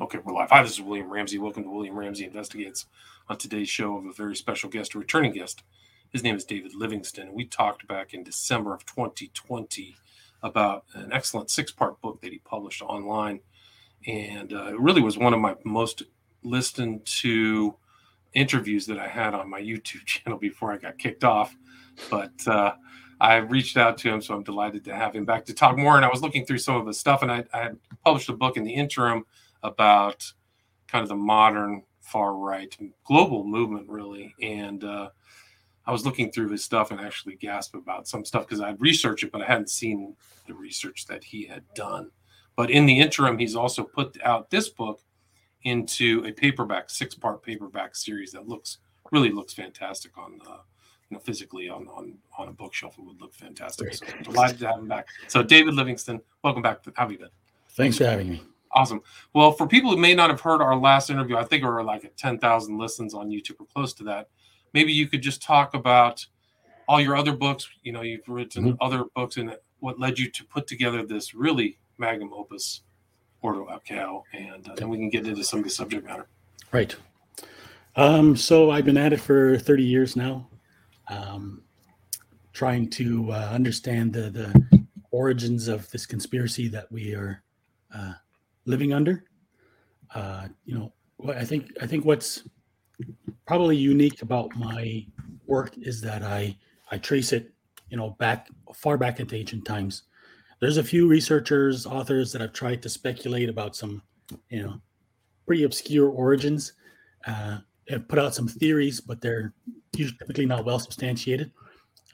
Okay, we're live. Hi, this is William Ramsey. Welcome to William Ramsey Investigates. On today's show, of a very special guest, a returning guest. His name is David Livingstone. We talked back in December of 2020 about an excellent six-part book that he published online, and uh, it really was one of my most listened to interviews that I had on my YouTube channel before I got kicked off. But uh, I reached out to him, so I'm delighted to have him back to talk more. And I was looking through some of his stuff, and I, I had published a book in the interim about kind of the modern far right global movement, really. And uh, I was looking through his stuff and actually gasped about some stuff because I'd researched it, but I hadn't seen the research that he had done. But in the interim, he's also put out this book into a paperback, six part paperback series that looks really looks fantastic on uh, you know physically on on on a bookshelf. It would look fantastic. So delighted to have him back. So David Livingstone, welcome back. How have you been? Thanks for having me. Awesome. Well, for people who may not have heard our last interview, I think we were like at 10,000 listens on YouTube or close to that. Maybe you could just talk about all your other books. You know, you've written mm-hmm. other books and what led you to put together this really magnum opus, Ordo ab chao, and uh, then we can get into some of the subject matter. Right. Um, so I've been at it for 30 years now, um, trying to uh, understand the, the origins of this conspiracy that we are uh, living under. Uh, you know, I think I think what's probably unique about my work is that I I trace it, you know, back far back into ancient times. There's a few researchers, authors that have tried to speculate about some, you know, pretty obscure origins. Uh, have put out some theories, but they're typically not well substantiated.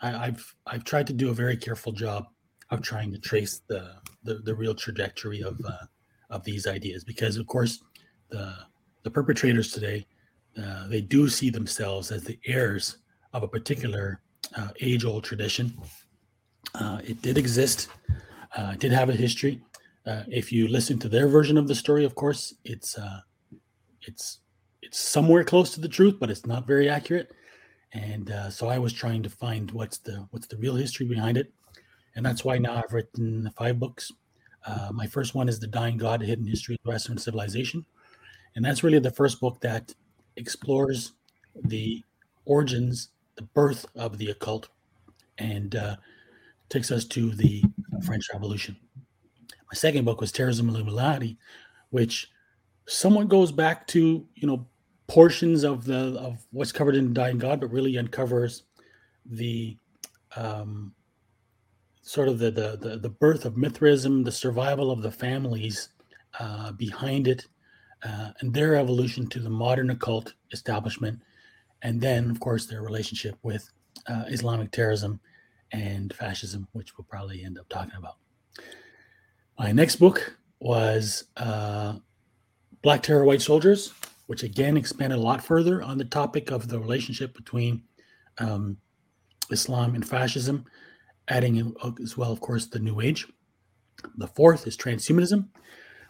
I, have I've tried to do a very careful job of trying to trace the the, the real trajectory of uh, of these ideas because of course the the perpetrators today uh, they do see themselves as the heirs of a particular uh, age old tradition. Uh, it did exist uh, it did have a history. Uh, if you listen to their version of the story of course it's uh, it's it's somewhere close to the truth but it's not very accurate. And so i was trying to find what's the what's the real history behind it. And that's why now i've written five books uh, my first one is The Dying God, Hidden History of Western Civilization. And that's really the first book that explores the origins, the birth of the occult, and uh, takes us to the French Revolution. My second book was Terrorism Illuminati, which somewhat goes back to, you know, portions of the of what's covered in Dying God, but really uncovers the um, sort of the, the the the, birth of Mithraism, the survival of the families uh, behind it, uh, and their evolution to the modern occult establishment, and then of course their relationship with uh, Islamic terrorism and fascism, which we'll probably end up talking about. My next book was uh, Black Terror, White Soldiers, which again expanded a lot further on the topic of the relationship between um, Islam and fascism adding as well, of course, the New Age. The fourth is transhumanism,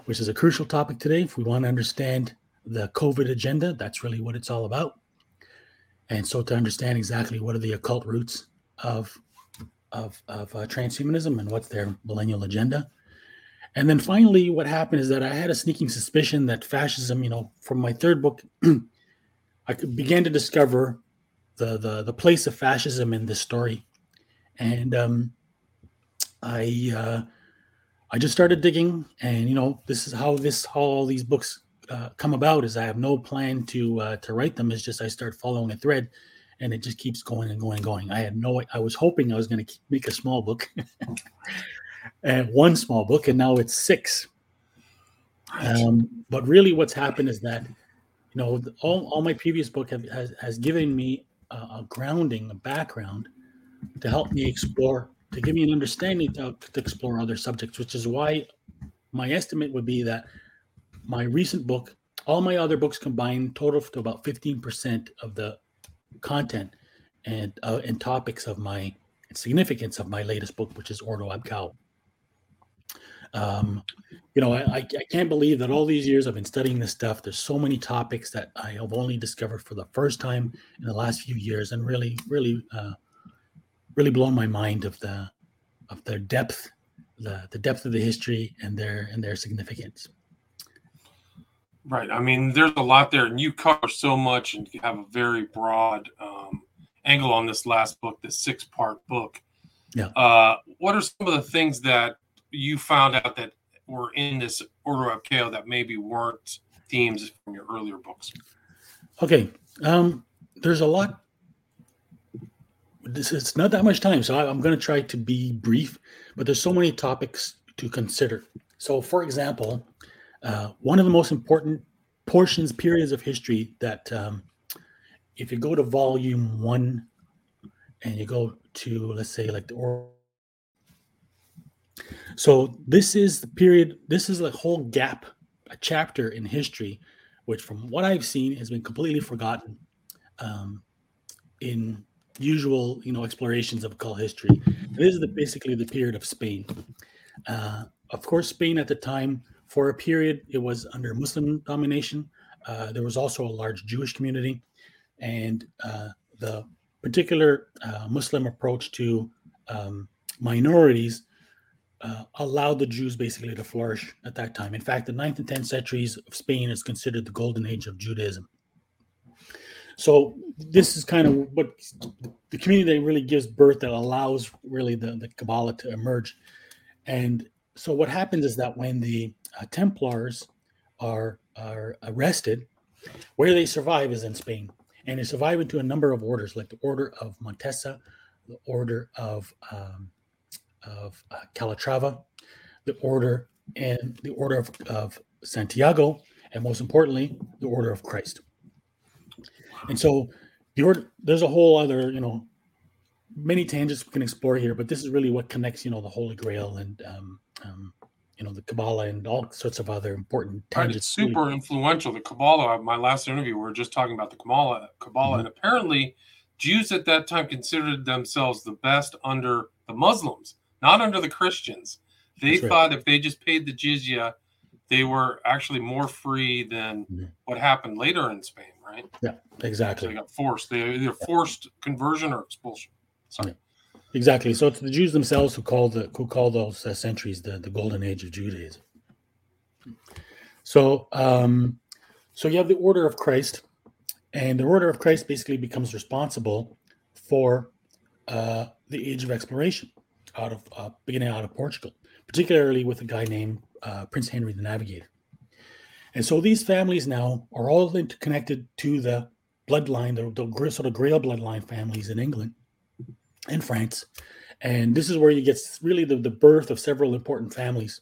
which is a crucial topic today. If we want to understand the COVID agenda, that's really what it's all about. And so, to understand exactly what are the occult roots of of, of uh, transhumanism and what's their millennial agenda. And then finally, what happened is that I had a sneaking suspicion that fascism, you know, from my third book, I began to discover the, the the place of fascism in this story and um, I uh, I just started digging, and you know, this is how this how all these books uh, come about. Is I have no plan to uh, to write them. It's just I start following a thread, and it just keeps going and going and going. I had no. I was hoping I was going to make a small book, and one small book, and now it's six. Um, but really, what's happened is that you know all, all my previous book have, has has given me a, a grounding, a background to help me explore, to give me an understanding to, to explore other subjects, which is why my estimate would be that my recent book, all my other books combined, total to about 15% of the content and uh, and topics of my significance of my latest book, which is Ordo ab chao. Um, you know, I, I can't believe that all these years I've been studying this stuff. There's so many topics that I have only discovered for the first time in the last few years, and really, really uh, really blown my mind of the of their depth, the the depth of the history and their and their significance. Right. I mean, there's a lot there, and you cover so much, and you have a very broad um, angle on this last book, this six-part book. Yeah. Uh, what are some of the things that you found out that were in this Order of Chaos that maybe weren't themes from your earlier books? Okay. Um, there's a lot. This it's not that much time, so I, I'm going to try to be brief. But there's so many topics to consider. So, for example, uh, one of the most important portions, periods of history that, um, if you go to volume one and you go to, let's say, like the or so this is the period, this is a whole gap, a chapter in history, which from what I've seen has been completely forgotten um, in usual, you know, explorations of occult history. This is the, basically the period of Spain. Uh, of course, Spain at the time, for a period, it was under Muslim domination. Uh, there was also a large Jewish community, and uh, the particular uh, Muslim approach to um, minorities uh, allowed the Jews basically to flourish at that time. In fact, the 9th and 10th centuries of Spain is considered the golden age of Judaism. So this is kind of what the community that really gives birth that allows really the, the Kabbalah to emerge. And so what happens is that when the uh, Templars are are arrested, where they survive is in Spain, and they survive into a number of orders, like the Order of Montesa, the Order of um, of uh, Calatrava, the Order and the Order of, of Santiago, and most importantly, the Order of Christ. And so order, there's a whole other, you know, many tangents we can explore here, but this is really what connects, you know, the Holy Grail and, um, um, you know, the Kabbalah and all sorts of other important Right, tangents. it's super influential. The Kabbalah, my last interview, we were just talking about the Kabbalah, Kabbalah, Mhm. and apparently Jews at that time considered themselves the best under the Muslims, not under the Christians. They That's right. thought if they just paid the jizya, they were actually more free than Mhm. what happened later in Spain, right? So Exactly. they got forced. They either forced conversion or expulsion. Sorry. Exactly. So it's the Jews themselves who call the who call those uh, centuries the, the golden age of Judaism. So um, so you have the order of Christ, and the order of Christ basically becomes responsible for uh, the age of exploration out of uh, beginning out of Portugal, particularly with a guy named uh, Prince Henry the Navigator. And so these families now are all interconnected to the bloodline, the, the sort of Grail bloodline families in England and France. And this is where you get really the, the birth of several important families.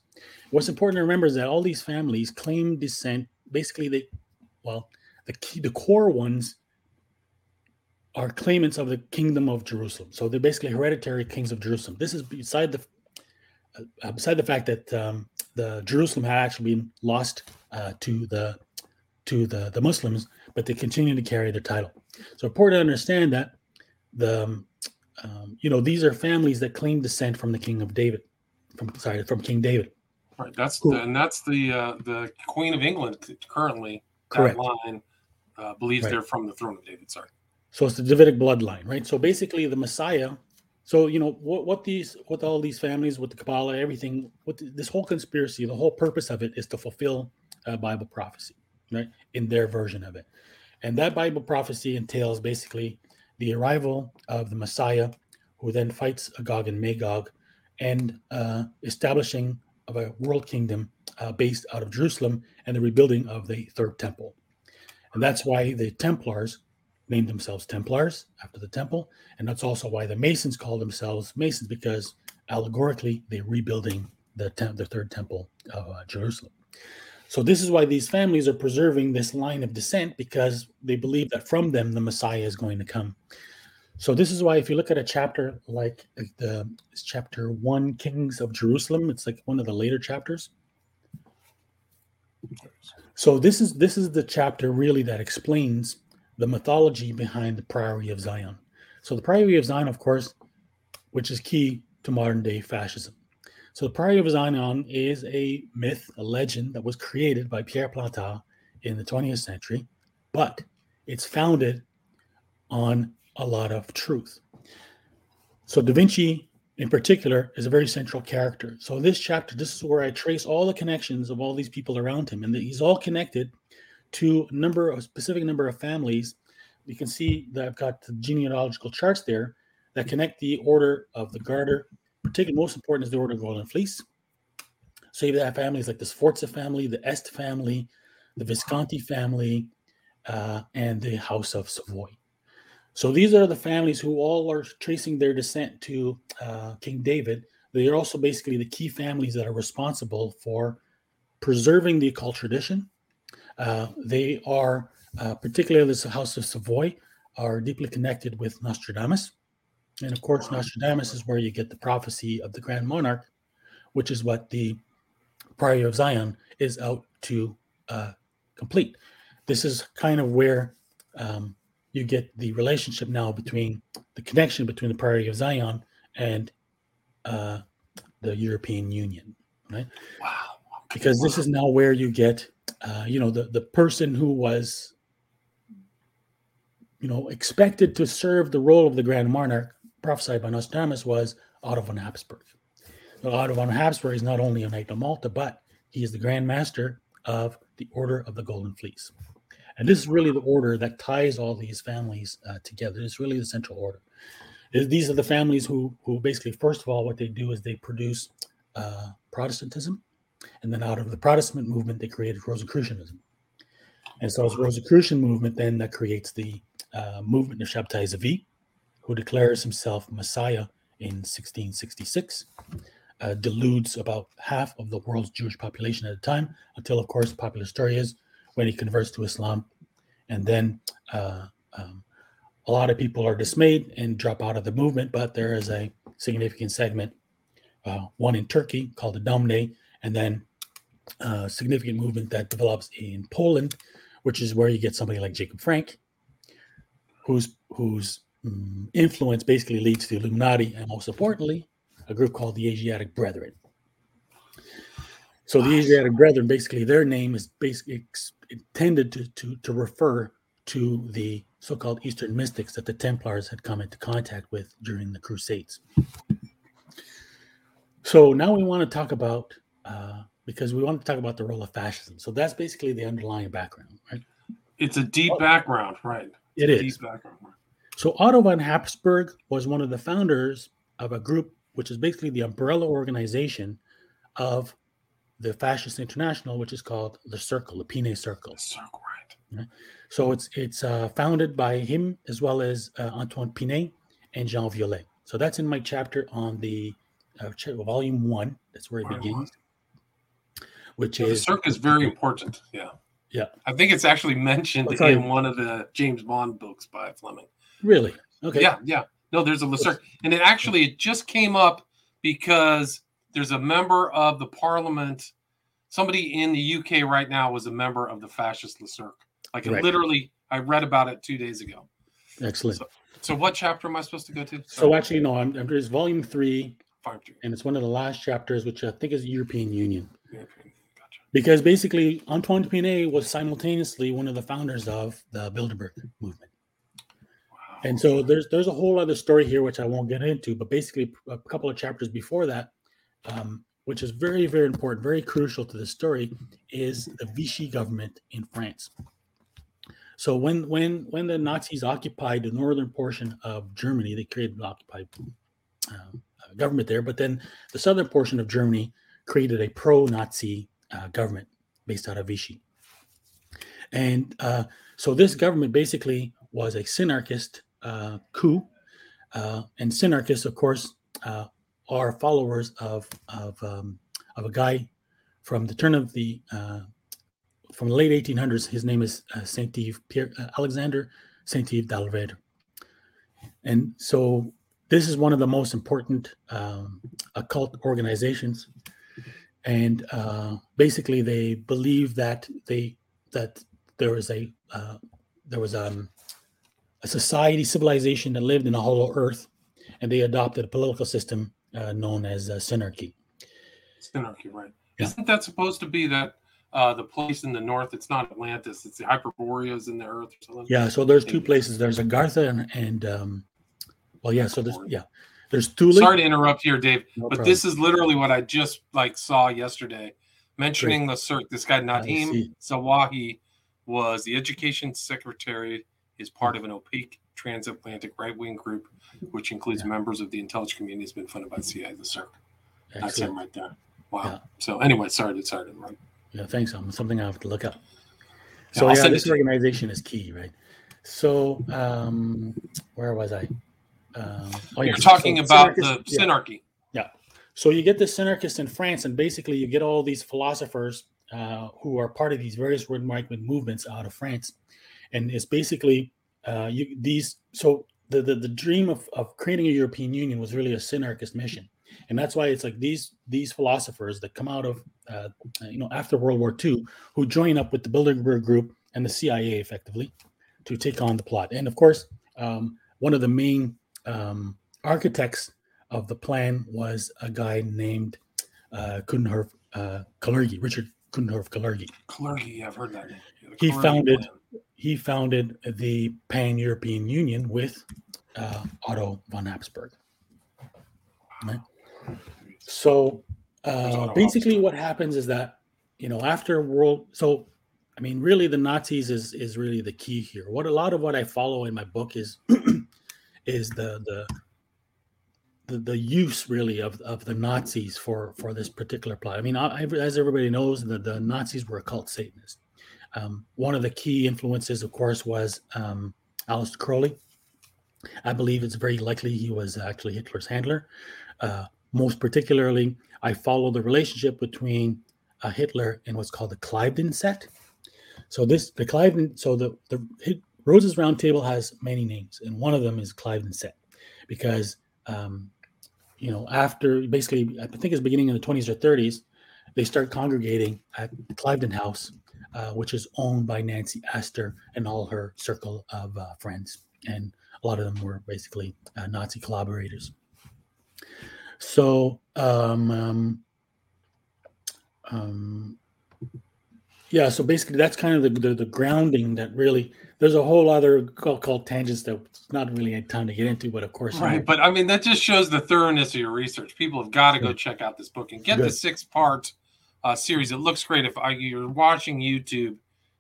What's important to remember is that all these families claim descent. Basically, they, well, the key, the core ones are claimants of the kingdom of Jerusalem. So they're basically hereditary kings of Jerusalem. This is beside the uh, beside the fact that um, the Jerusalem had actually been lost uh, to the to the the Muslims, but they continue to carry the title. So important to understand that the um, um, you know these are families that claim descent from the king of David, from sorry from King David. Right. That's Cool. the, and that's the uh, the Queen of England currently. That Correct. line uh, believes Right. they're from the throne of David. Sorry. So it's the Davidic bloodline, right? So basically, the Messiah. So you know what what these what all these families with the Kabbalah, everything, what th- this whole conspiracy, the whole purpose of it is to fulfill uh, Bible prophecy, right? In their version of it, and that Bible prophecy entails basically the arrival of the Messiah, who then fights Agog and Magog, and uh, establishing of a world kingdom uh, based out of Jerusalem and the rebuilding of the third temple, and that's why the Templars named themselves Templars after the temple. And that's also why the Masons call themselves Masons because allegorically they're rebuilding the, tem- the third temple of uh, Jerusalem. So this is why these families are preserving this line of descent because they believe that from them the Messiah is going to come. So this is why if you look at a chapter like the chapter one, Kings of Jerusalem, it's like one of the later chapters. So this is this is the chapter really that explains the mythology behind the Priory of Zion. So the Priory of Zion, of course, which is key to modern day fascism. So the Priory of Zion is a myth, a legend that was created by Pierre Plantard in the 20th century, but it's founded on a lot of truth. So Da Vinci, in particular, is a very central character. So this chapter, this is where I trace all the connections of all these people around him, and he's all connected to a number of specific number of families. You can see that I've got the genealogical charts there that connect the order of the Garter. Particularly, most important is the order of Golden Fleece. So you have families like the Sforza family, the Este family, the Visconti family, uh, and the House of Savoy. So these are the families who all are tracing their descent to uh, King David. They are also basically the key families that are responsible for preserving the occult tradition. Uh, they are, uh, particularly the House of Savoy, are deeply connected with Nostradamus. And of course, Nostradamus is where you get the prophecy of the Grand Monarch, which is what the Priory of Zion is out to uh, complete. This is kind of where um, you get the relationship now between the connection between the Priory of Zion and uh, the European Union, right? Wow. Because this is now where you get, uh, you know, the the person who was, you know, expected to serve the role of the Grand Monarch, prophesied by Nostradamus, was Otto von Habsburg. So Otto von Habsburg is not only a knight of Malta, but he is the Grand Master of the Order of the Golden Fleece. And this is really the order that ties all these families uh, together. It's really the central order. These are the families who, who basically, first of all, what they do is they produce uh, Protestantism, and then out of the Protestant movement, they created Rosicrucianism. And so it's Rosicrucian movement then that creates the uh, movement of Shabtai Zevi, who declares himself Messiah in 1666, uh, deludes about half of the world's Jewish population at the time, until, of course, popular story is when he converts to Islam. And then uh, um, a lot of people are dismayed and drop out of the movement, but there is a significant segment, uh, one in Turkey called the Dönmeh, and then a significant movement that develops in Poland, which is where you get somebody like Jacob Frank, who's whose um, influence basically leads to the Illuminati, and most importantly, a group called the Asiatic Brethren. So the Asiatic Brethren, basically, their name is basically intended to, to, to refer to the so-called Eastern mystics that the Templars had come into contact with during the Crusades. So now we want to talk about uh, because we want to talk about the role of fascism. So that's basically the underlying background, right? It's a deep background, right? It's it is. background. So Otto von Habsburg was one of the founders of a group which is basically the umbrella organization of the Fascist International, which is called the Circle, the Pinay Circle. The Circle, right? So it's it's uh, founded by him as well as uh, Antoine Pinay and Jean Violet. So that's in my chapter on the uh, volume one. That's where it volume begins. One. Which yeah, is the Circle is very important. Yeah. Yeah. I think it's actually mentioned in one of the James Bond books by Fleming. Really? Okay. Yeah, yeah. No, there's a Cercle, and it actually it just came up because there's a member of the parliament. Somebody in the UK right now was a member of the fascist Le Cercle. Like right. literally, I read about it two days ago. Excellent. So, so, what chapter am I supposed to go to? Sorry. So actually, no, I'm, I'm there's volume three, and it's one of the last chapters, which I think is European Union. European. Gotcha. Because basically, Antoine Pinay was simultaneously one of the founders of the Bilderberg movement. And so there's there's a whole other story here which I won't get into, but basically a couple of chapters before that, um, which is very, very important, very crucial to the story, is the Vichy government in France. So when when when the Nazis occupied the northern portion of Germany, they created an occupied uh, government there. But then the southern portion of Germany created a pro-Nazi uh, government based out of Vichy. And uh, so this government basically was a synarchist uh, coup, uh, and synarchists, of course, uh, are followers of of, um, of a guy from the turn of the uh, from the late 1800s. His name is uh, Saint Yves Pierre uh, Alexander Saint Yves d'Alveydre, and so this is one of the most important um, occult organizations. And uh, basically, they believe that they that there is a uh, there was um, a society civilization that lived in a hollow earth, and they adopted a political system uh, known as uh, synarchy. Synarchy, right? Yeah. Isn't that supposed to be that uh, the place in the north? It's not Atlantis; it's the Hyperboreas in the Earth or something. Yeah. So there's two places. There's Agartha and, and um, well, yeah. So there's yeah, there's two. Sorry to interrupt here, Dave, no but problem. this is literally what I just like saw yesterday, mentioning Great. the Cercle. This guy Nadhim Zahawi was the education secretary is part of an opaque transatlantic right-wing group, which includes Yeah. members of the intelligence community has been funded by the CIA, the Cercle. That's him right there. Wow. Yeah. So anyway, sorry to sorry to interrupt. Yeah, thanks. Um, something I have to look up. So I'll yeah, this organization is key, right? So um, where was I? Um, oh, You're talking so about the synarchist- yeah. synarchy. So you get the synarchists in France, and basically you get all these philosophers uh, who are part of these various right wing movements out of France, and it's basically uh, you these. So the, the the dream of of creating a European Union was really a synarchist mission, and that's why it's like these these philosophers that come out of uh, you know after World War II who join up with the Bilderberg Group and the CIA effectively to take on the plot, and of course um, one of the main um, architects of the plan was a guy named uh, Coudenhove uh, Kalergi, Richard Coudenhove Kalergi. Clergy, I've heard that name. He founded-. He founded the Pan European Union with uh, Otto von Habsburg. Right? So uh, basically, what happens is that you know after World, so I mean, really, the Nazis is is really the key here. What a lot of what I follow in my book is is the the the, the use really of, of the Nazis for for this particular plot. I mean, I, as everybody knows, the, the Nazis were occult Satanists. Um, one of the key influences, of course, was um, Aleister Crowley. I believe it's very likely he was actually Hitler's handler. Uh, most particularly, I follow the relationship between uh, Hitler and what's called the Cliveden set. So this the Cliveden, so the the Hit, Rhodes's Round Table has many names, and one of them is Cliveden set, because um, you know after basically I think it's beginning in the 20s or 30s, they start congregating at Cliveden House, uh, which is owned by Nancy Astor and all her circle of uh, friends, and a lot of them were basically uh, Nazi collaborators. So, um, um, um, yeah, so basically that's kind of the, the, the grounding that really. There's a whole other called, called tangents that's not really a time to get into, but of course, Right, but I mean that just shows the thoroughness of your research. People have got to go check out this book and get the six part uh, series. It looks great. If I, you're watching YouTube,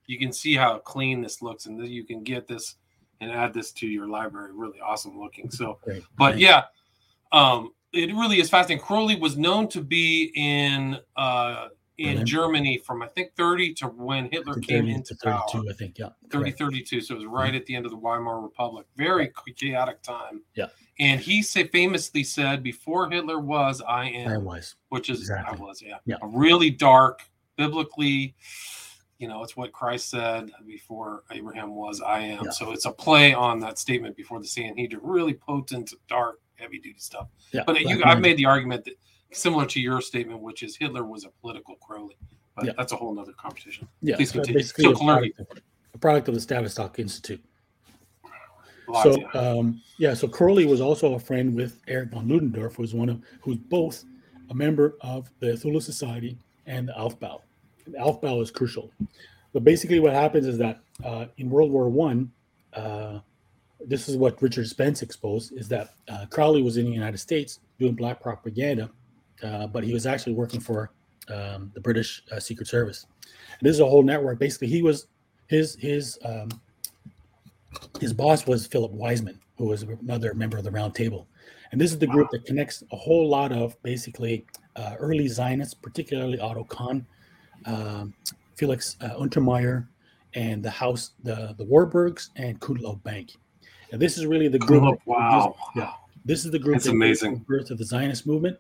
you can see how clean this looks, and you can get this and add this to your library. Really awesome looking. So, Great. but yeah, um, it really is fascinating. Crowley was known to be in uh, in Germany from I think 30 to when Hitler to came into to 32, power. I think. Yeah, 30 correct. 32 so it was right at the end of the weimar republic very chaotic time Yeah. and he say, famously said before hitler was i am I was. which is Exactly. i was yeah. Yeah. a really dark biblically you know it's what christ said before abraham was i am Yeah. so it's a play on that statement before the sanhedrin really potent dark heavy duty stuff Yeah, but you, i've made the argument that similar to your statement which is hitler was a political crowley but Yeah. that's a whole other conversation Yeah, Please so continue. basically So a product, of, a product of the Tavistock Institute. Lots, So yeah. um, yeah, so Crowley was also a friend with Eric von Ludendorff, who was one of who's both a member of the Thule Society and the Aufbau. And the Aufbau is crucial. But basically, what happens is that uh, in World War One, uh, this is what Richard Spence exposed: is that uh, Crowley was in the United States doing black propaganda, uh, but he was actually working for um, the British uh, Secret Service. And this is a whole network. Basically, he was his his um, his boss was Philip Wiseman, who was another member of the Round Table. And this is the group that connects a whole lot of basically uh, early Zionists, particularly Otto Kahn, um, Felix uh, Untermyer, and the House, the, the Warburgs, and Kuhn Loeb Bank. And this is really the group. Kuhn Loeb, that- wow. Yeah. This is the group That's that amazing. the birth of the Zionist movement.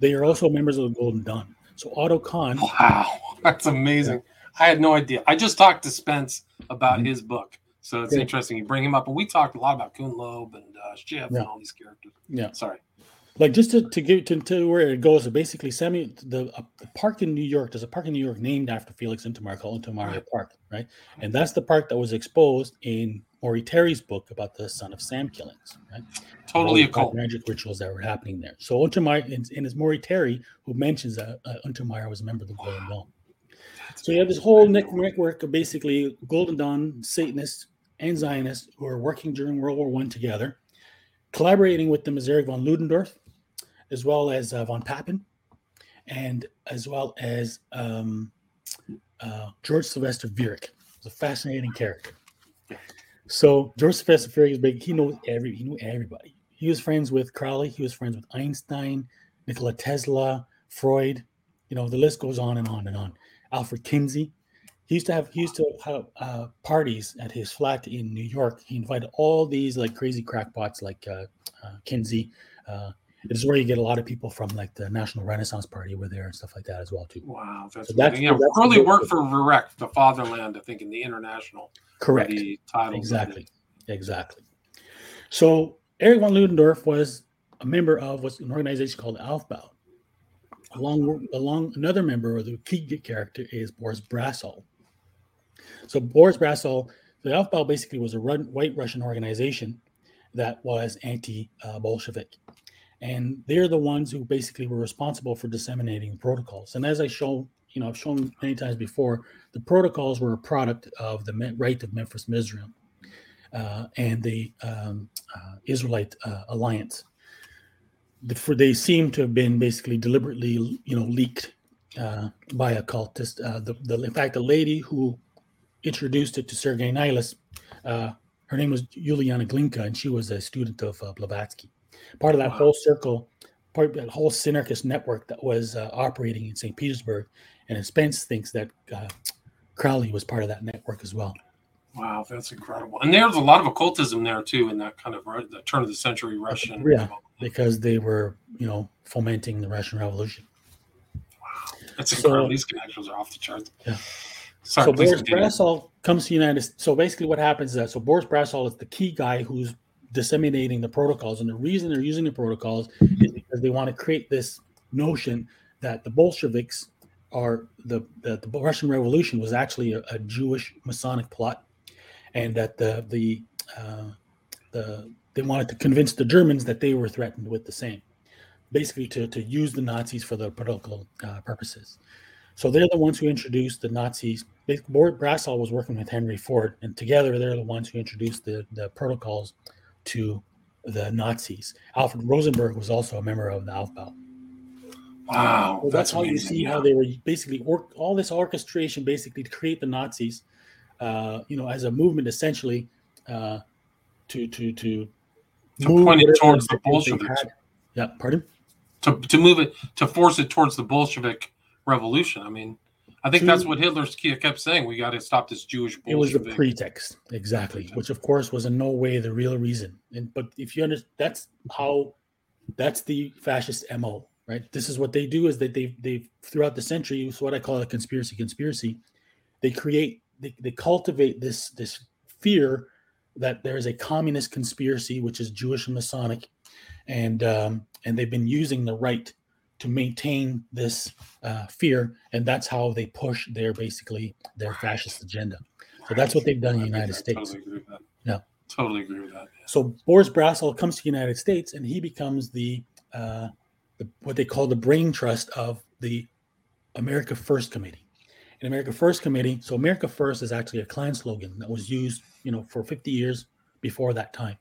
They are also members of the Golden Dawn. So Otto Kahn, Wow, that's amazing. I had no idea. I just talked to Spence about Mhm. his book, so it's Good. interesting. You bring him up, and we talked a lot about Kuhn Loeb and uh, Schiff Yeah. and all these characters. yeah, Sorry. like just to, to give to, to where it goes so basically semi the, uh, the park in new york there's a park in new york named after felix Untermyer called Untermyer Right. park right and that's the park that was exposed in Maury Terry's book about the son of sam killings right Totally All a cult. magic rituals that were happening there so Untermyer and, and it's Maury Terry who mentions that uh, Untermyer was a member of the golden dawn so you have this whole network of basically golden dawn satanists and zionists who are working during world war one together collaborating with them is eric von ludendorff as well as uh, von Papen, and as well as um, uh, George Sylvester Viereck. He's a fascinating character. So Joseph Esferier is big. He knows every he knew everybody. He was friends with Crowley. He was friends with Einstein, Nikola Tesla, Freud. You know the list goes on and on and on. Alfred Kinsey. He used to have he used to have uh, parties at his flat in New York. He invited all these like crazy crackpots like uh, uh, Kinsey. Uh, this is where you get a lot of people from like the National Renaissance Party were there and stuff like that as well too. Wow, that's, So that's- yeah. that's the- worked for Viereck, the fatherland, I think, in the international. Correct. The title Exactly. Exactly. So Eric von Ludendorff was a member of what's an organization called Aufbau. Along, along another member of the key character is Boris Brasol. So Boris Brasol, the Aufbau basically was a run, white Russian organization that was anti-Bolshevik, and they're the ones who basically were responsible for disseminating protocols. And as I show, you know, I've shown many times before, the protocols were a product of the Rite of Memphis Mizraim uh, and the um, uh, Israelite uh, alliance. The, for they seem to have been basically deliberately, you know, leaked uh, by occultists. Uh, the, the in fact, the lady who introduced it to Sergei Nilus, uh, her name was Yuliana Glinka, and she was a student of Blavatsky. Part of that Wow. whole circle, part of that whole synarchist network that was uh, operating in St. Petersburg, and Spence thinks that uh, Crowley was part of that network as well. Wow, that's incredible. And there's a lot of occultism there too, in that kind of the turn of the century Russian. Yeah. because they were, you know, fomenting the Russian Revolution. Wow, that's So- incredible. These connections are off the charts. Yeah. Sorry, so Boris continue. Comes to the United States. So basically, what happens is that so Boris Brasol is the key guy who's disseminating the protocols, and the reason they're using the protocols is because they want to create this notion that the Bolsheviks are the that the Russian Revolution was actually a, a Jewish Masonic plot, and that the the uh, the they wanted to convince the Germans that they were threatened with the same, basically to to use the Nazis for their political uh, purposes. So they're the ones who introduced the Nazis. Basically, Brasol was working with Henry Ford, and together they're the ones who introduced the, the protocols to the Nazis. Alfred Rosenberg was also a member of the Aufbau. Wow, So that's, how you see how they were basically work all this orchestration basically to create the Nazis, uh, you know, as a movement essentially uh, to to to To move point it towards the Bolsheviks. Yeah, pardon. to to move it to force it towards the Bolshevik revolution. I mean, I think that's what Hitler kept saying. We got to stop this Jewish It was the Bolshevik. pretext, exactly, Pretext. which of course was in no way the real reason. And but if you understand, that's how, that's the fascist mo, right? This is what they do: is that they they throughout the century, it's what I call a conspiracy. Conspiracy, they create, they, they cultivate this this fear that there is a communist conspiracy, which is Jewish and Masonic, and um, and they've been using the right to maintain this uh, fear, and that's how they push their basically their fascist agenda. So that's what they've done in the United States. Totally agree with that. Yeah. totally agree with that. So Boris Brasol comes to the United States, and he becomes the, uh, the what they call the brain trust of the America First Committee. And America First Committee. So America First is actually a Klan slogan that was used, you know, for 50 years before that time.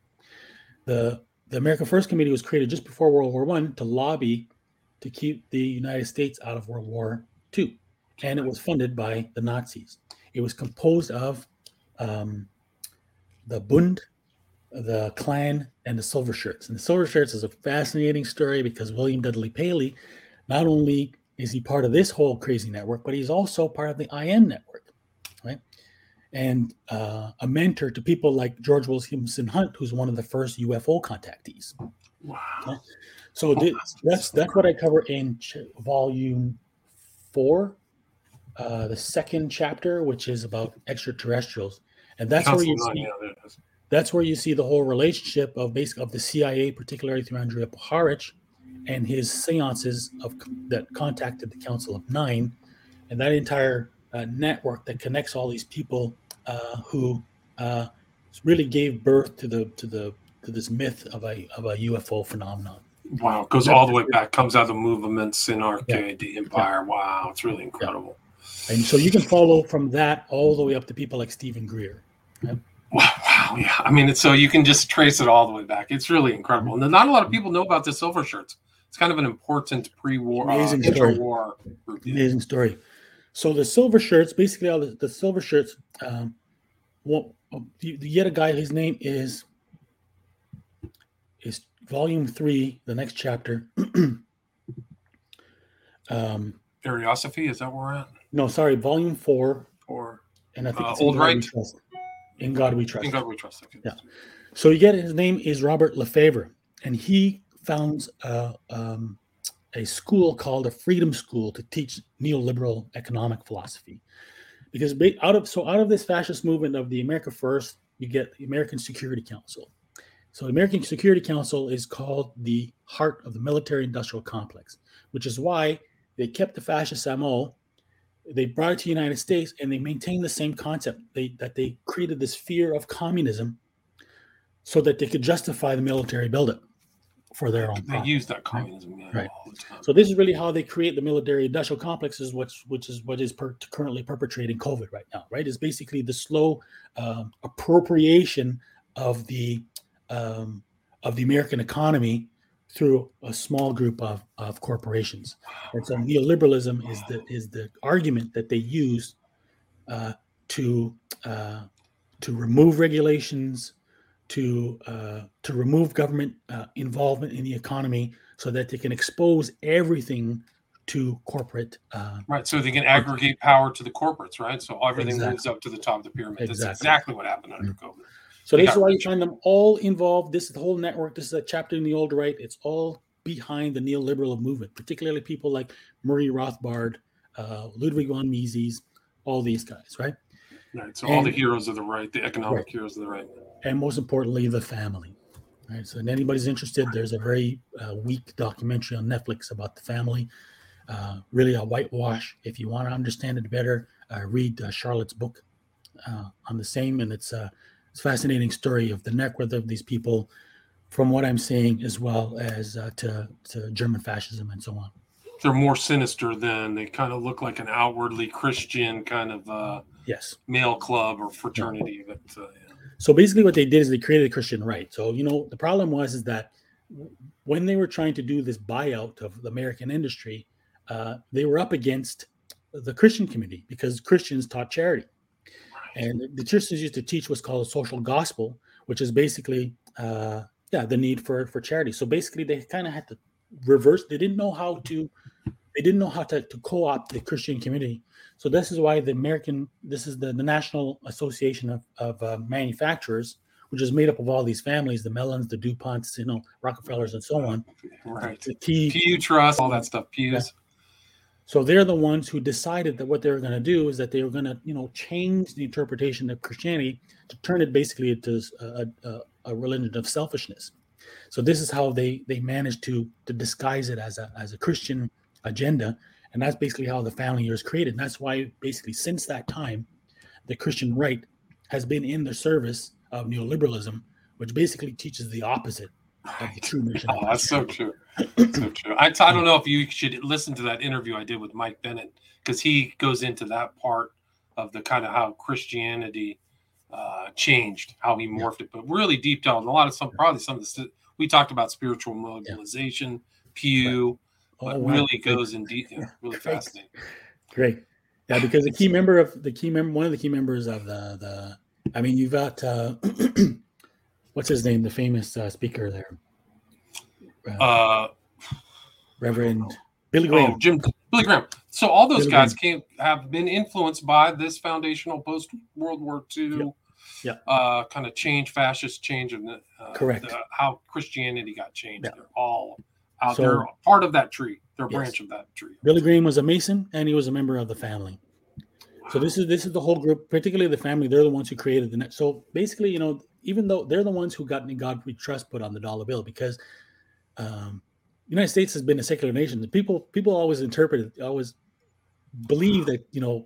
The the America First Committee was created just before World War One to lobby to keep the United States out of World War II. and it was funded by the Nazis. It was composed of um, the Bund, the Klan, and the Silver Shirts. And the Silver Shirts is a fascinating story because William Dudley Pelley, not only is he part of this whole crazy network, but he's also part of the IM network, right? And uh, a mentor to people like George Williamson Hunt, who's one of the first UFO contactees. Wow. So that's that's what I cover in ch- volume four, uh, the second chapter, which is about extraterrestrials, and that's where you Nine, see yeah, that's where you see the whole relationship of basic of the CIA, particularly through Andrija Puharich and his seances of that contacted the Council of Nine, and that entire uh, network that connects all these people uh, who uh, really gave birth to the to the to this myth of a of a UFO phenomenon. Wow, it goes all the way back. Comes out of the movements in arcade, the empire. Wow, it's really incredible. And so you can follow from that all the way up to people like Steven Greer. Wow, wow, yeah. I mean, it's so you can just trace it all the way back. It's really incredible. And not a lot of people know about the silver shirts. It's kind of an important pre-war, uh, Amazing story. intra-war Amazing story. So the silver shirts, basically, all the, the silver shirts. Um, well, you, you a guy. His name is is volume three, the next chapter. um, Ariosophy, is that where we're at? no, sorry, volume four, Or and I think Uh, it's in Old God We Right? Trust. In God we trust. in God we trust. Okay. Yeah. So you get his name is Robert LeFevre, and he founds a, um, a school called a Freedom School to teach neoliberal economic philosophy. Because out of so out of this fascist movement of the America First, you get the American Security Council. So the American Security Council is called the heart of the military-industrial complex, which is why they kept the fascist MO they brought it to the United States and they maintained the same concept. They that they created this fear of communism so that they could justify the military buildup for their own. They profit. use that communism Right. all the time. So this is really how they create the military industrial complexes, which which is what is per, currently perpetrating COVID right now. Right, is basically the slow um, appropriation of the um, of the American economy through a small group of, of corporations. And so neoliberalism is the is the argument that they use uh, to uh, to remove regulations, to uh, to remove government uh, involvement in the economy, so that they can expose everything to corporate. Uh, Right. So they can aggregate power to the corporates, right? So everything Exactly. moves up to the top of the pyramid. That's Exactly. exactly what happened under COVID. So this is why you find them all involved. This is the whole network. This is a chapter in the old right. It's all behind the neoliberal movement, particularly people like Murray Rothbard, uh, Ludwig von Mises, all these guys, right? Right. So all the heroes of the right, the economic Right. heroes of the right. And most importantly, the family. Right. So, if anybody's interested, there's a very uh, weak documentary on Netflix about the family. Uh, really a whitewash. If you want to understand it better, uh, read uh, Sharlet's book uh, on the same, and it's a it's a fascinating story of the network of these people, from what I'm seeing, as well as uh, to to German fascism and so on. They're more sinister than they kind of look like an outwardly Christian kind of uh, Yes. male club or fraternity. But uh, yeah. So basically, what they did is they created a Christian right. So you know, the problem was is that when they were trying to do this buyout of the American industry, uh, they were up against the Christian community because Christians taught charity, and the Christians used to teach what's called social gospel, which is basically, uh, yeah, the need for for charity. So basically, they kind of had to reverse. They didn't know how to. They didn't know how to, to co-opt the Christian community. So this is why the American, this is the, the National Association of, of uh, Manufacturers, which is made up of all these families, the Mellons, the DuPonts, you know, Rockefellers, and so on. right. The key, Pew Trust, all that stuff. Pews. So they're the ones who decided that what they were going to do is that they were going to, you know, change the interpretation of Christianity to turn it basically into a, a, a religion of selfishness. So this is how they they managed to to disguise it as a as a Christian agenda, and that's basically how the family year is created. And that's why basically since that time, the Christian right has been in the service of neoliberalism, which basically teaches the opposite true. Oh, that's so true. so true. I, I don't know if you should listen to that interview I did with Mike Bennett because he goes into that part of the kind of how Christianity uh, changed, how he morphed it, but really deep down, a lot of some probably some of the st- we talked about spiritual mobilization, Pew, but Oh, wow. really goes in detail. Really Great. fascinating. Great. Yeah, because the key member of the key member, one of the key members of the the, I mean, you've got uh, what's his name, the famous uh, speaker there, uh, Uh, Reverend Billy Graham. oh, Jim Billy Graham. So all those Billy guys came have been influenced by this foundational post World War II Yeah. uh, kind of change, fascist change of the, uh, Correct. the- how Christianity got changed. Yeah. They're all out So- there, part of that tree. They're a Yes. branch of that tree. Billy Graham was a Mason, and he was a member of the family. So this is this is the whole group, particularly the family. They're the ones who created the net. So basically, you know, even though they're the ones who got God we trust put on the dollar bill, because um, United States has been a secular nation. The people people always interpret it, always believe that you know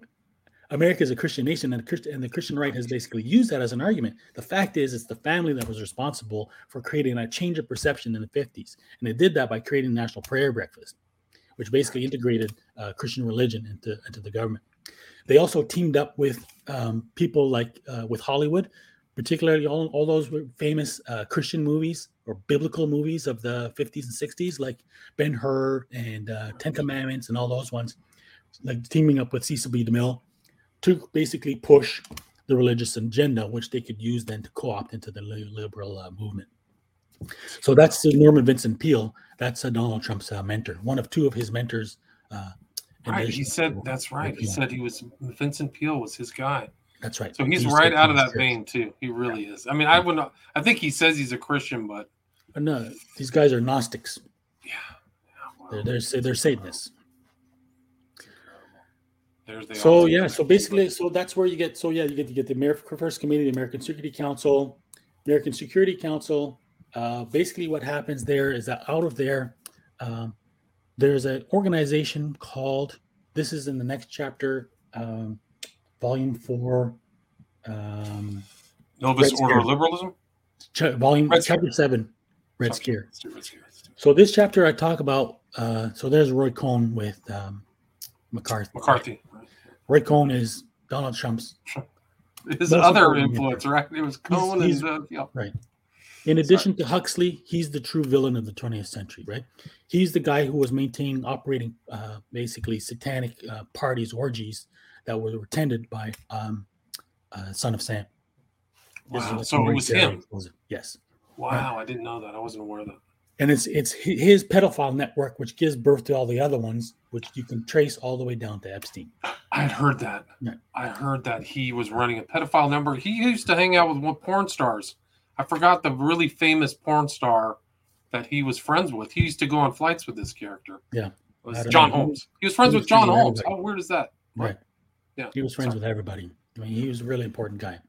America is a Christian nation, and, Christ- and the Christian right has basically used that as an argument. The fact is, it's the family that was responsible for creating a change of perception in the 50s, and they did that by creating National Prayer Breakfast, which basically integrated uh, Christian religion into into the government. They also teamed up with um, people like uh, with Hollywood, particularly all, all those famous uh, Christian movies or biblical movies of the 50s and 60s, like Ben Hur and uh, Ten Commandments and all those ones, like teaming up with Cecil B. DeMille to basically push the religious agenda, which they could use then to co-opt into the liberal uh, movement. So that's Norman Vincent Peale. That's uh, Donald Trump's uh, mentor, one of two of his mentors. Uh, right. He said that's right. He said he was Vincent Peale was his guy. That's right. So he's, he's right out of that vein too. He really is. I mean, I would not. I think he says he's a Christian, but no, these guys are Gnostics. Yeah, yeah wow. they're they're they're Satanists. So yeah, so basically, so that's where you get. So yeah, you get to get the American First Committee, the American Security Council, American Security Council. Uh, basically, what happens there is that out of there, um, there's an organization called. This is in the next chapter, um, volume four. Um, Novus Ordo Liberalism. Ch- volume Red chapter Scare. seven, Red Scare. So this chapter I talk about. Uh, so there's Roy Cohn with um, McCarthy. McCarthy. Roy Cohn is Donald Trump's his other influence, right? It was Cohn he's, he's, and uh, yeah. right. In addition Sorry. to Huxley, he's the true villain of the 20th century, right? He's the guy who was maintaining, operating, uh, basically satanic uh, parties, orgies that were attended by um, uh, Son of Sam. Wow. So it was him. Was it? Yes. Wow, I didn't know that. I wasn't aware of that and it's it's his pedophile network which gives birth to all the other ones which you can trace all the way down to epstein i had heard that yeah. i heard that he was running a pedophile number he used to hang out with porn stars i forgot the really famous porn star that he was friends with. He used to go on flights with this character. Yeah. It was john know. holmes. He was friends he was with john holmes how weird is that? Right. Yeah he was friends Sorry. with everybody. I mean he was a really important guy.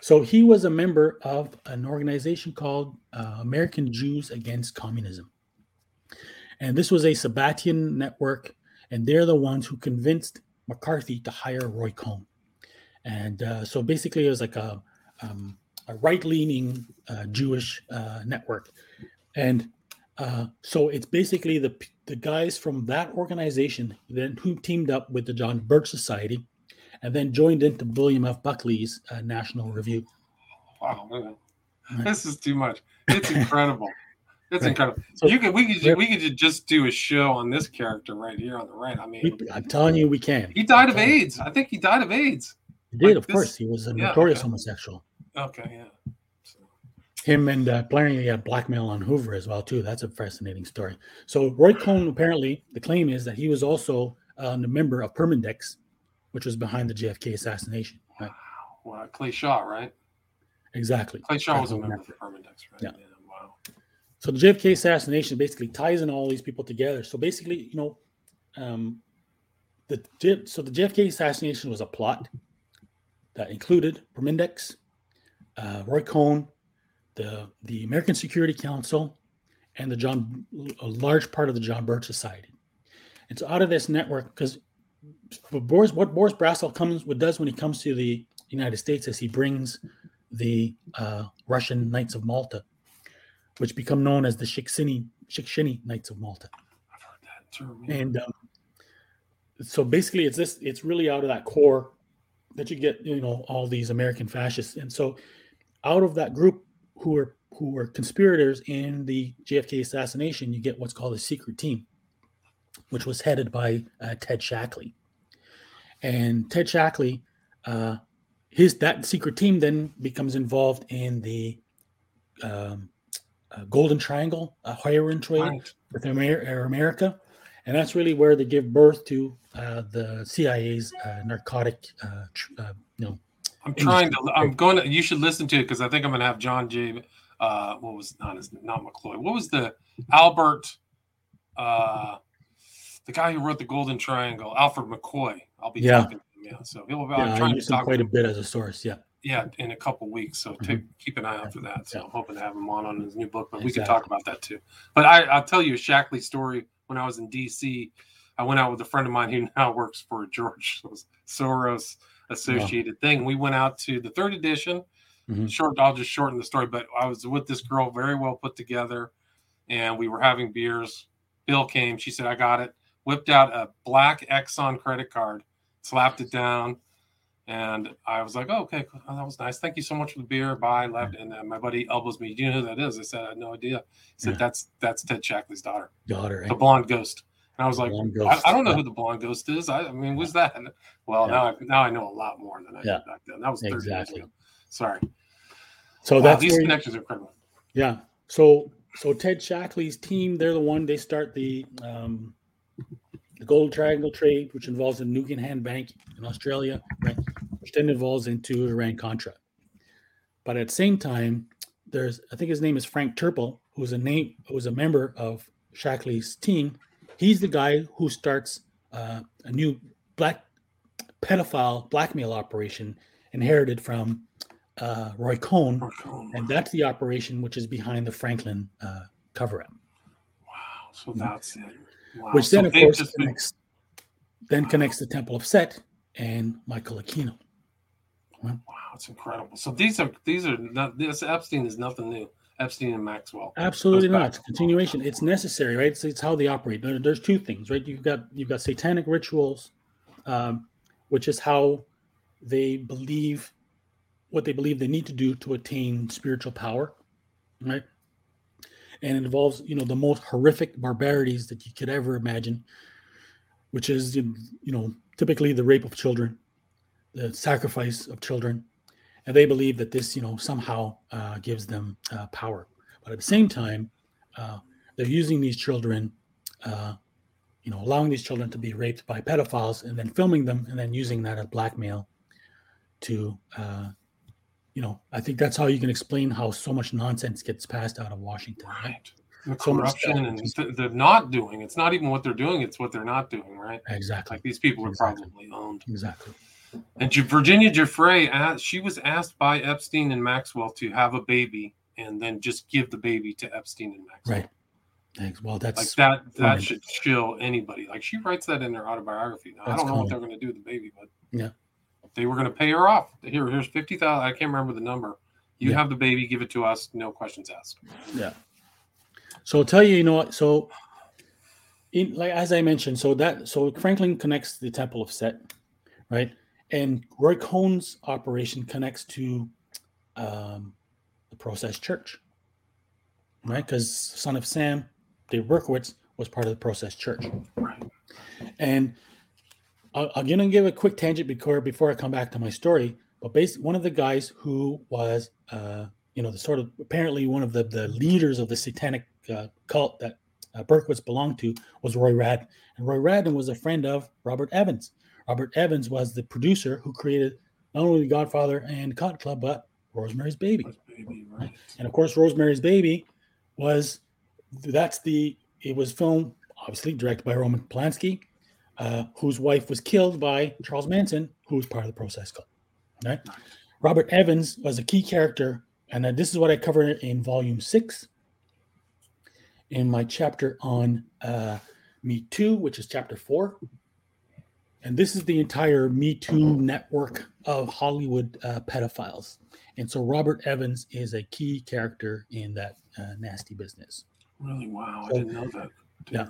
So he was a member of an organization called uh, American Jews Against Communism. And this was a Sabbatian network, and they're the ones who convinced McCarthy to hire Roy Cohn. And uh, so basically, it was like a, um, a right leaning uh, Jewish uh, network. And uh, so it's basically the, the guys from that organization then who teamed up with the John Birch Society and then joined into William F. Buckley's uh, National Review. Wow, man. this is too much. It's incredible. It's right. incredible. So, you could we could we could just do a show on this character right here on the right. I mean, we, I'm telling you, we can. He died of AIDS. I think he died of AIDS. He did, like of this, course. He was a yeah, notorious okay. homosexual. Okay, yeah. So. Him and uh, apparently he had blackmail on Hoover as well too. That's a fascinating story. So Roy Cohn apparently the claim is that he was also uh, a member of Permindex, which was behind the JFK assassination. Right? Wow. Clay Shaw, right? Exactly. Clay Shaw was a member of Permindex, right? Yeah. yeah. Wow. So the JFK assassination basically ties in all these people together. So basically, you know, um, the so the JFK assassination was a plot that included Permindex, uh, Roy Cohn, the the American Security Council, and the John a large part of the John Birch Society. And so out of this network, because Boris, what Boris Brasol comes what does when he comes to the United States is he brings the uh, Russian Knights of Malta, which become known as the Shickshinny Shickshinny Knights of Malta. I've heard that term. And um, so basically, it's this. It's really out of that core that you get, you know, all these American fascists. And so, out of that group who are who were conspirators in the JFK assassination, you get what's called a secret team which was headed by uh, Ted Shackley. And Ted Shackley, uh, his that secret team then becomes involved in the um, uh, Golden Triangle, a heroin trade right. with Amer- America, and that's really where they give birth to uh, the CIA's uh, narcotic, uh, tr- you know. I'm trying to. I'm going to. You should listen to it because I think I'm going to have John J. what was not his not McCloy? What was the Albert? the guy who wrote the Golden Triangle, Alfred McCoy. I'll be yeah. talking to him. Yeah. So he'll. Yeah, I'm trying to talk quite a bit as a source. Yeah. Yeah, in a couple weeks. So mm-hmm. keep an eye out for that. So yeah. I'm hoping to have him on on his new book, but exactly. we can talk about that too. But I, I'll tell you a Shackley story. When I was in D.C., I went out with a friend of mine who now works for George Soros associated wow. thing. We went out to the third edition. Mm-hmm. Short, I'll just shorten the story, but I was with this girl, very well put together, and we were having beers. Bill came. She said, "I got it." whipped out a black Exxon credit card, slapped it down, and I was like, oh, okay, that was nice. Thank you so much for the beer. Bye. Left. And then my buddy elbows me. Do you know who that is? I said, I had no idea. He said, yeah. that's that's Ted Shackley's daughter. Daughter, right? The blonde ghost. And I was like, I, I, don't know who the blonde ghost is. I, I mean, who's that? Well, yeah. now I now I know a lot more than I yeah. did back then. That was 30 exactly. years ago. Sorry. So wow, that's these connections are incredible. Yeah. So so Ted Shackley's team, they're the one they start the um, the Gold Triangle trade, which involves the Nugan Hand Bank in Australia, right? Which then evolves into Iran Contra. But at the same time, there's I think his name is Frank Terpil, who's a name who's a member of Shackley's team. He's the guy who starts uh, a new black pedophile blackmail operation inherited from uh, Roy Cohn, and that's the operation which is behind the Franklin uh, cover up. Wow! So that's it. Wow. Which then, so of course, connects, then connects the Temple of Set and Michael Aquino. Wow, it's incredible. So these are these are not this Epstein is nothing new. Epstein and Maxwell. Absolutely not. It's continuation. It's necessary, right? It's, it's how they operate. There, there's two things, right? You've got you've got satanic rituals, um, which is how they believe what they believe they need to do to attain spiritual power, right? And it involves, you know, the most horrific barbarities that you could ever imagine, which is, you know, typically the rape of children, the sacrifice of children, and they believe that this, you know, somehow uh, gives them uh, power. But at the same time, uh, they're using these children, uh, you know, allowing these children to be raped by pedophiles, and then filming them, and then using that as blackmail to uh, you know, I think that's how you can explain how so much nonsense gets passed out of Washington. Right. The so corruption and the, not doing. It's not even what they're doing; it's what they're not doing. Right. Exactly. Like these people are exactly. probably owned. Exactly. And Virginia Giuffre, asked, she was asked by Epstein and Maxwell to have a baby and then just give the baby to Epstein and Maxwell. Right. Thanks. Well, that's like that. That should chill anybody. Like she writes that in her autobiography. Now, I don't know what they're going to do with the baby, but yeah, they were going to pay her off. Here, here's fifty thousand. I can't remember the number. You yeah. have the baby, give it to us, no questions asked. Yeah. So I'll tell you, you know what? So, in like as I mentioned, so that so Franklin connects the Temple of Set, right? And Roy Cohn's operation connects to um, the Process Church, right? Because son of Sam, Dave Berkowitz, was part of the Process Church, right? And I'm going to give a quick tangent before before I come back to my story. But basically, one of the guys who was, uh, you know, the sort of apparently one of the the leaders of the satanic uh, cult that uh, Berkowitz belonged to was Roy Radin, and Roy Radin was a friend of Robert Evans. Robert Evans was the producer who created not only The Godfather and Cotton Club, but Rosemary's Baby. Baby right. And of course, Rosemary's Baby was that's the it was filmed obviously directed by Roman Polanski uh, whose wife was killed by Charles Manson, who was part of the Process Club. Right? Robert Evans was a key character, and uh, this is what I covered in volume six in my chapter on uh, Me Too, which is chapter four. And this is the entire Me Too network of Hollywood uh, pedophiles. And so Robert Evans is a key character in that uh, nasty business. Really? Wow. So, I didn't know that. Yeah.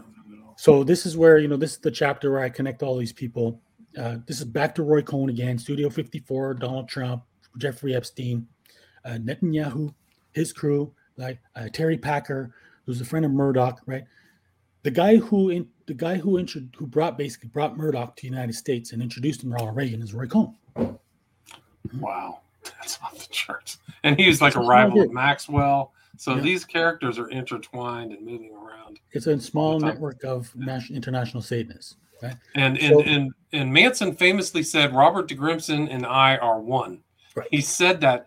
So this is where you know this is the chapter where I connect all these people. Uh, this is back to Roy Cohn again, Studio 54, Donald Trump, Jeffrey Epstein, uh, Netanyahu, his crew, like uh, Kerry Packer, who's a friend of Murdoch, right? The guy who in, the guy who intro, who brought basically brought Murdoch to the United States and introduced him to Ronald Reagan is Roy Cohn. Wow, that's off the charts. And he was like a rival of Maxwell. So yeah. these characters are intertwined and moving around. It's a small network of national, international Satanists. Right? And and, so, and and Manson famously said, "Robert de Grimston and I are one." Right. He said that.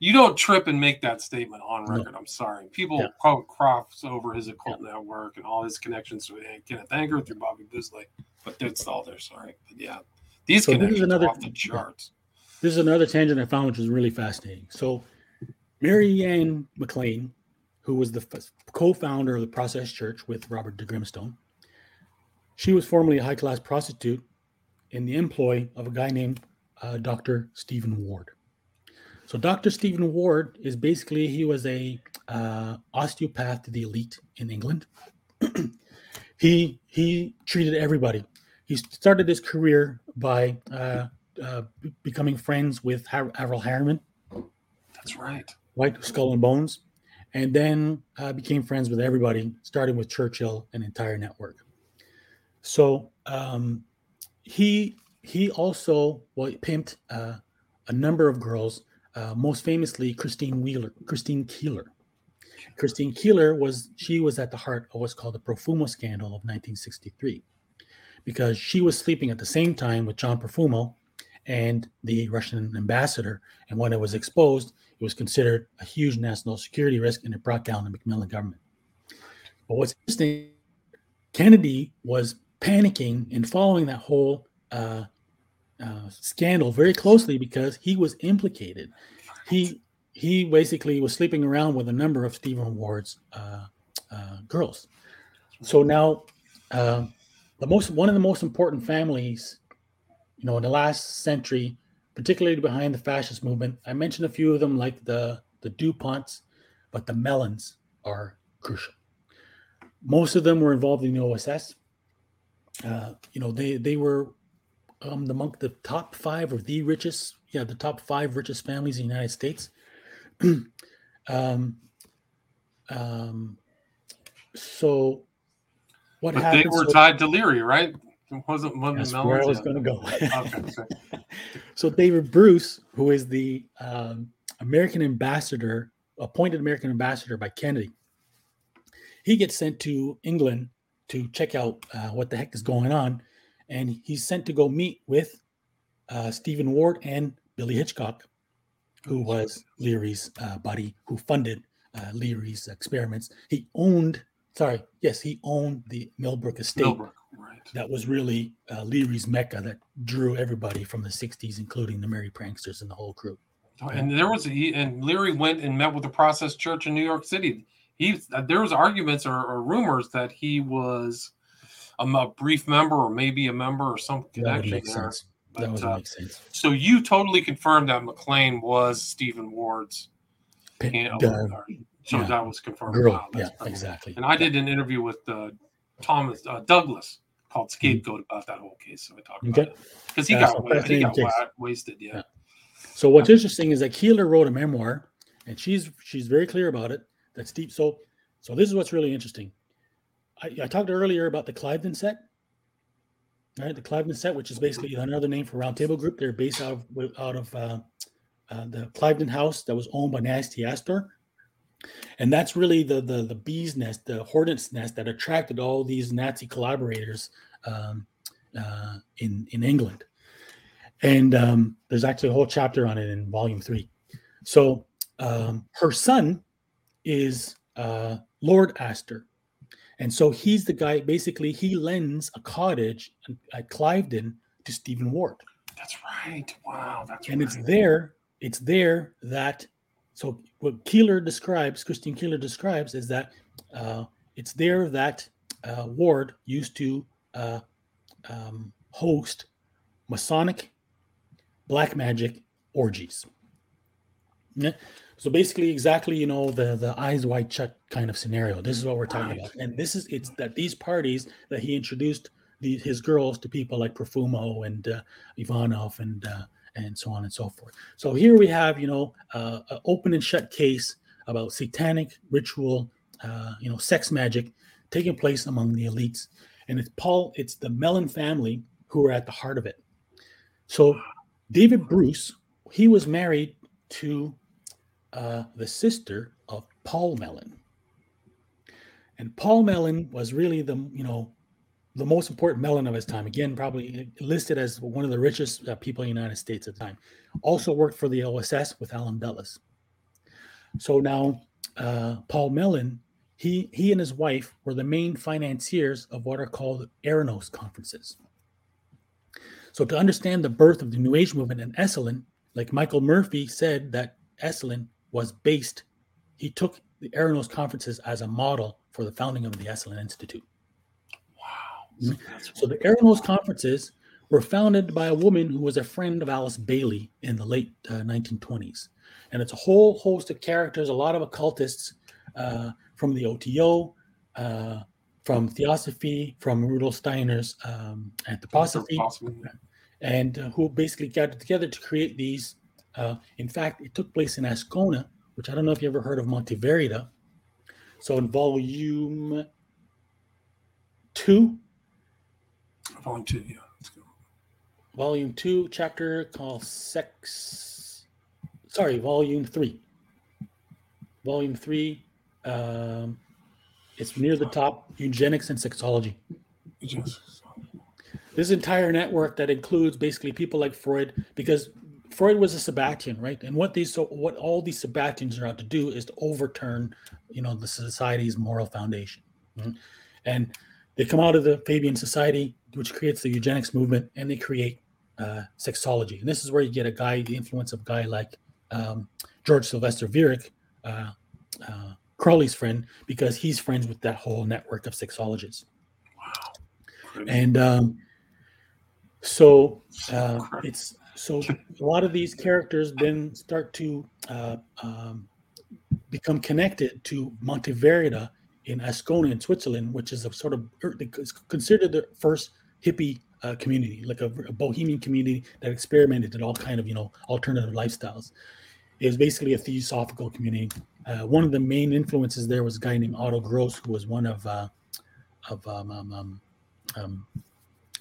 You don't trip and make that statement on record. No. I'm sorry. People yeah. Crofts over his occult yeah. network and all his connections to Kenneth Anger through Bobby Beausoleil, but that's all there. Sorry, but yeah, these so connections another, are off the charts. This is another tangent I found, which was really fascinating. So Mary Ann McLean, who was the co-founder of the Process Church with Robert de Grimston, she was formerly a high-class prostitute in the employ of a guy named uh, Dr. Stephen Ward. So Dr. Stephen Ward is basically he was a uh, osteopath to the elite in England. he he treated everybody. He started his career by uh, uh, becoming friends with Har- Averell Harriman. That's right. White Skull and Bones, and then uh, became friends with everybody, starting with Churchill and entire network. So um, he he also well, pimped uh, a number of girls, uh, most famously Christine Wheeler, Christine Keeler. Christine Keeler was she was at the heart of what's called the Profumo scandal of 1963, because she was sleeping at the same time with John Profumo and the Russian ambassador. And when it was exposed, it was considered a huge national security risk, and it brought down the Macmillan government. But what's interesting, Kennedy was panicking and following that whole uh, uh, scandal very closely because he was implicated. He he basically was sleeping around with a number of Stephen Ward's uh, uh girls. So now, uh, the most one of the most important families, you know, in the last century, particularly behind the fascist movement. I mentioned a few of them, like the the Duponts, but the Mellons are crucial. Most of them were involved in the OSS. Uh, you know, they they were um, among the top five or the richest, yeah, the top five richest families in the United States. um, um, so what but happened? They were tied to Leary, right? It wasn't one That's where I was going to go. okay, so David Bruce, who is the um, American ambassador, appointed American ambassador by Kennedy, he gets sent to England to check out uh, what the heck is going on, and he's sent to go meet with uh, Stephen Ward and Billy Hitchcock, who was Leary's uh, buddy, who funded uh, Leary's experiments. He owned, sorry, yes, he owned the Millbrook estate. Millbrook, right. That was really uh, Leary's mecca that drew everybody from the 60s, including the Merry Pranksters and the whole crew. And there was, he, and Leary went and met with the Process Church in New York City. He, there was arguments or, or rumors that he was a, a, brief member or maybe a member or some connection there. Sense. But, that would uh, make sense. So you totally confirmed that McLean was Stephen Ward's. You know, so yeah. that was confirmed. Wow, yeah, exactly. And I did an interview with uh, Thomas uh, Douglas called mm-hmm. Scapegoat about that whole case. So I talked okay. about it because he, got, he got wasted. Yeah. yeah. So what's interesting is that Keeler wrote a memoir, and she's she's very clear about it. That's deep. So so this is what's really interesting. I, I talked earlier about the Cliveden set. Right, the Cliveden set, which is basically another name for Roundtable Group. They're based out of out of uh, uh, the Cliveden House that was owned by Nancy Astor, and that's really the the the bee's nest, the hornet's nest that attracted all these Nazi collaborators um, uh, in in England. And um, there's actually a whole chapter on it in Volume Three. So um, her son is uh, Lord Astor, and so he's the guy, basically, he lends a cottage at Cliveden to Stephen Ward. That's right. Wow. That's and right. it's there, it's there that so what Keeler describes, Christine Keeler describes, is that uh, it's there that uh, Ward used to uh, um, host Masonic black magic orgies. So basically, exactly, you know, the the eyes wide shut kind of scenario. This is what we're talking about, and this is it's that these parties that he introduced the, his girls to people like Profumo and uh, Ivanov and uh, and so on and so forth. So here we have, you know, uh, an open and shut case about satanic ritual, uh, you know, sex magic taking place among the elites, and it's Paul, it's the Mellon family who are at the heart of it. So David Bruce, he was married to uh, the sister of Paul Mellon. And Paul Mellon was really the, you know, the most important Mellon of his time. Again, probably listed as one of the richest uh, people in the United States at the time. Also worked for the OSS with Allen Dulles. So now, uh, Paul Mellon, he he and his wife were the main financiers of what are called Eranos conferences. So to understand the birth of the New Age movement in Esalen, like Michael Murphy said that Esalen was based, he took the Eranos conferences as a model for the founding of the Esalen Institute. Wow. So the Eranos conferences were founded by a woman who was a friend of Alice Bailey in the late uh, 1920s. And it's a whole host of characters, a lot of occultists uh, from the OTO, uh, from Theosophy, from Rudolf Steiner's um, Anthroposophy, and uh, who basically gathered together to create these uh, in fact, it took place in Ascona, which I don't know if you ever heard of Monte Verità. So in volume two, Volume two, yeah. Let's go. Volume two, chapter called Sex. Sorry, volume three. Volume three. Um, it's near the top eugenics and sexology. Yes. This entire network that includes basically people like Freud, because Freud was a Sabbatian, right? And what these so what all these Sabbatians are out to do is to overturn, you know, the society's moral foundation. And they come out of the Fabian Society, which creates the eugenics movement, and they create uh, sexology. And this is where you get a guy, the influence of a guy like um, George Sylvester Viereck, uh, uh, Crowley's friend, because he's friends with that whole network of sexologists. Wow. And um, so uh, it's so a lot of these characters then start to uh, um, become connected to Monte Verità in Ascona in Switzerland, which is a sort of er, it's considered the first hippie uh, community, like a, a bohemian community that experimented in all kind of you know alternative lifestyles. It was basically a theosophical community. Uh, one of the main influences there was a guy named Otto Gross, who was one of uh, of um, um, um, um,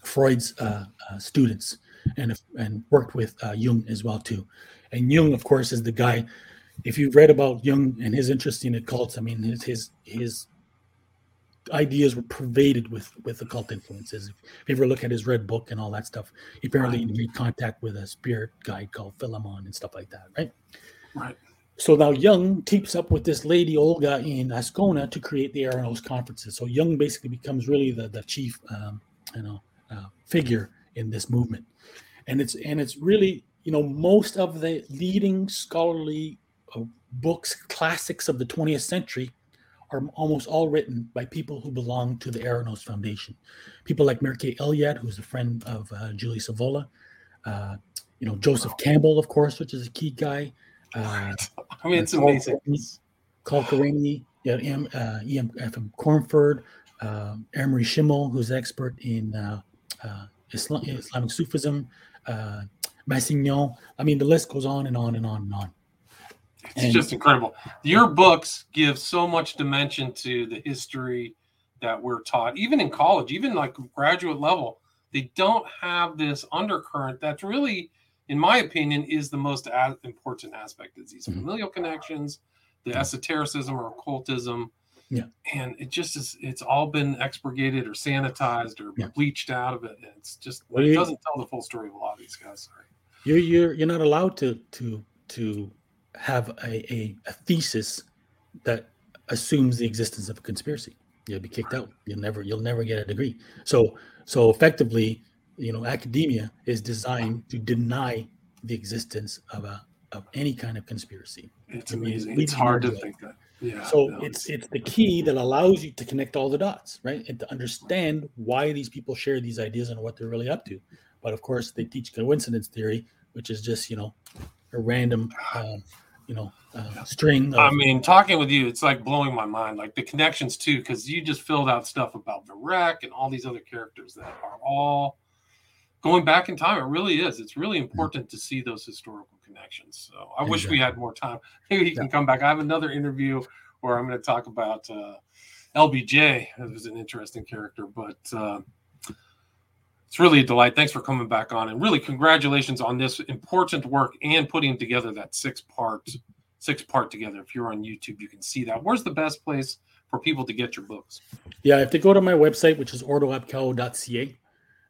Freud's uh, uh, students, and and worked with uh, Jung as well too. And Jung, of course, is the guy. If you've read about Jung and his interest in occults, I mean, his his, his ideas were pervaded with with occult influences. If you ever look at his red book and all that stuff, he apparently Right. made contact with a spirit guide called Philemon and stuff like that, right? Right. So now Jung teams up with this lady Olga in Ascona to create the Eranos conferences. So Jung basically becomes really the the chief, um, you know, uh, figure in this movement, and it's and it's really you know most of the leading scholarly uh, books, classics of the 20th century, are almost all written by people who belong to the Eranos Foundation. People like Mircea Eliade, who's a friend of uh, Julius Evola, uh, you know Joseph Campbell, of course, which is a key guy. Uh, I mean, it's Paul amazing. Karl Kerényi, yeah, M, uh, EM from Cornford, uh, Emery Schimmel, who's an expert in uh, uh, Islam, Islamic Sufism, uh, Massignon. I mean, the list goes on and on and on and on. It's And- just incredible. Your books give so much dimension to the history that we're taught, even in college, even like graduate level. They don't have this undercurrent that's really, in my opinion, is the most important aspect. Is these Mhm. familial connections, the esotericism or occultism. Yeah. And it just is, it's all been expurgated or sanitized or Yeah. bleached out of it. And it's just, Well, it doesn't tell the full story of a lot of these guys. Sorry. You're you're you're not allowed to to to have a, a, a thesis that assumes the existence of a conspiracy. You'll be kicked out. You'll never you'll never get a degree. So so effectively, you know, academia is designed to deny the existence of a of any kind of conspiracy. It's amazing. It's hard to think that. Yeah. So it's it's the key that allows you to connect all the dots, right? And to understand why these people share these ideas and what they're really up to. But of course, they teach coincidence theory, which is just you know a random uh, you know uh, string. Of, I mean, talking with you, it's like blowing my mind. Like the connections too, because you just filled out stuff about Viereck and all these other characters that are all going back in time. It really is. It's really important to see those historical connections. So I wish we had more time. Maybe you can come back. I have another interview where I'm going to talk about uh, LBJ. It was an interesting character, but. Uh, it's really a delight. Thanks for coming back on, and really congratulations on this important work and putting together that six part six part together. If you're on YouTube, you can see that. Where's the best place for people to get your books? yeah, if they go to my website, which is ordoabchao.ca,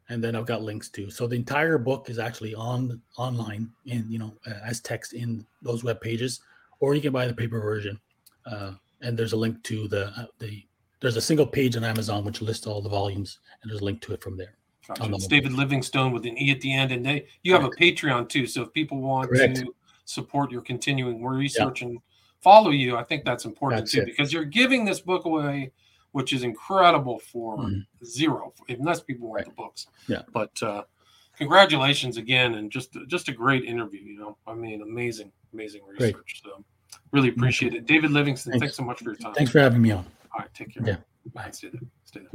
and then I've got links too. So the entire book is actually on online and you know uh, as text in those web pages, or you can buy the paper version. Uh, and there's a link to the uh, the there's a single page on Amazon which lists all the volumes, and there's a link to it from there. Gotcha. The It's. David Livingstone with an E at the end, and they you have a Patreon too. So if people want Correct. to support your continuing research and follow you, I think that's important That's too it. because you're giving this book away, which is incredible for Mhm. zero, unless people want Right. the books. Yeah. But uh, congratulations again, and just just a great interview. You know, I mean, amazing, amazing Great. research. So really appreciate it, David Livingstone. Thanks. Thanks so much for your time. Thanks for having me on. All right, take care. Yeah. Bye. Stay there. Stay there.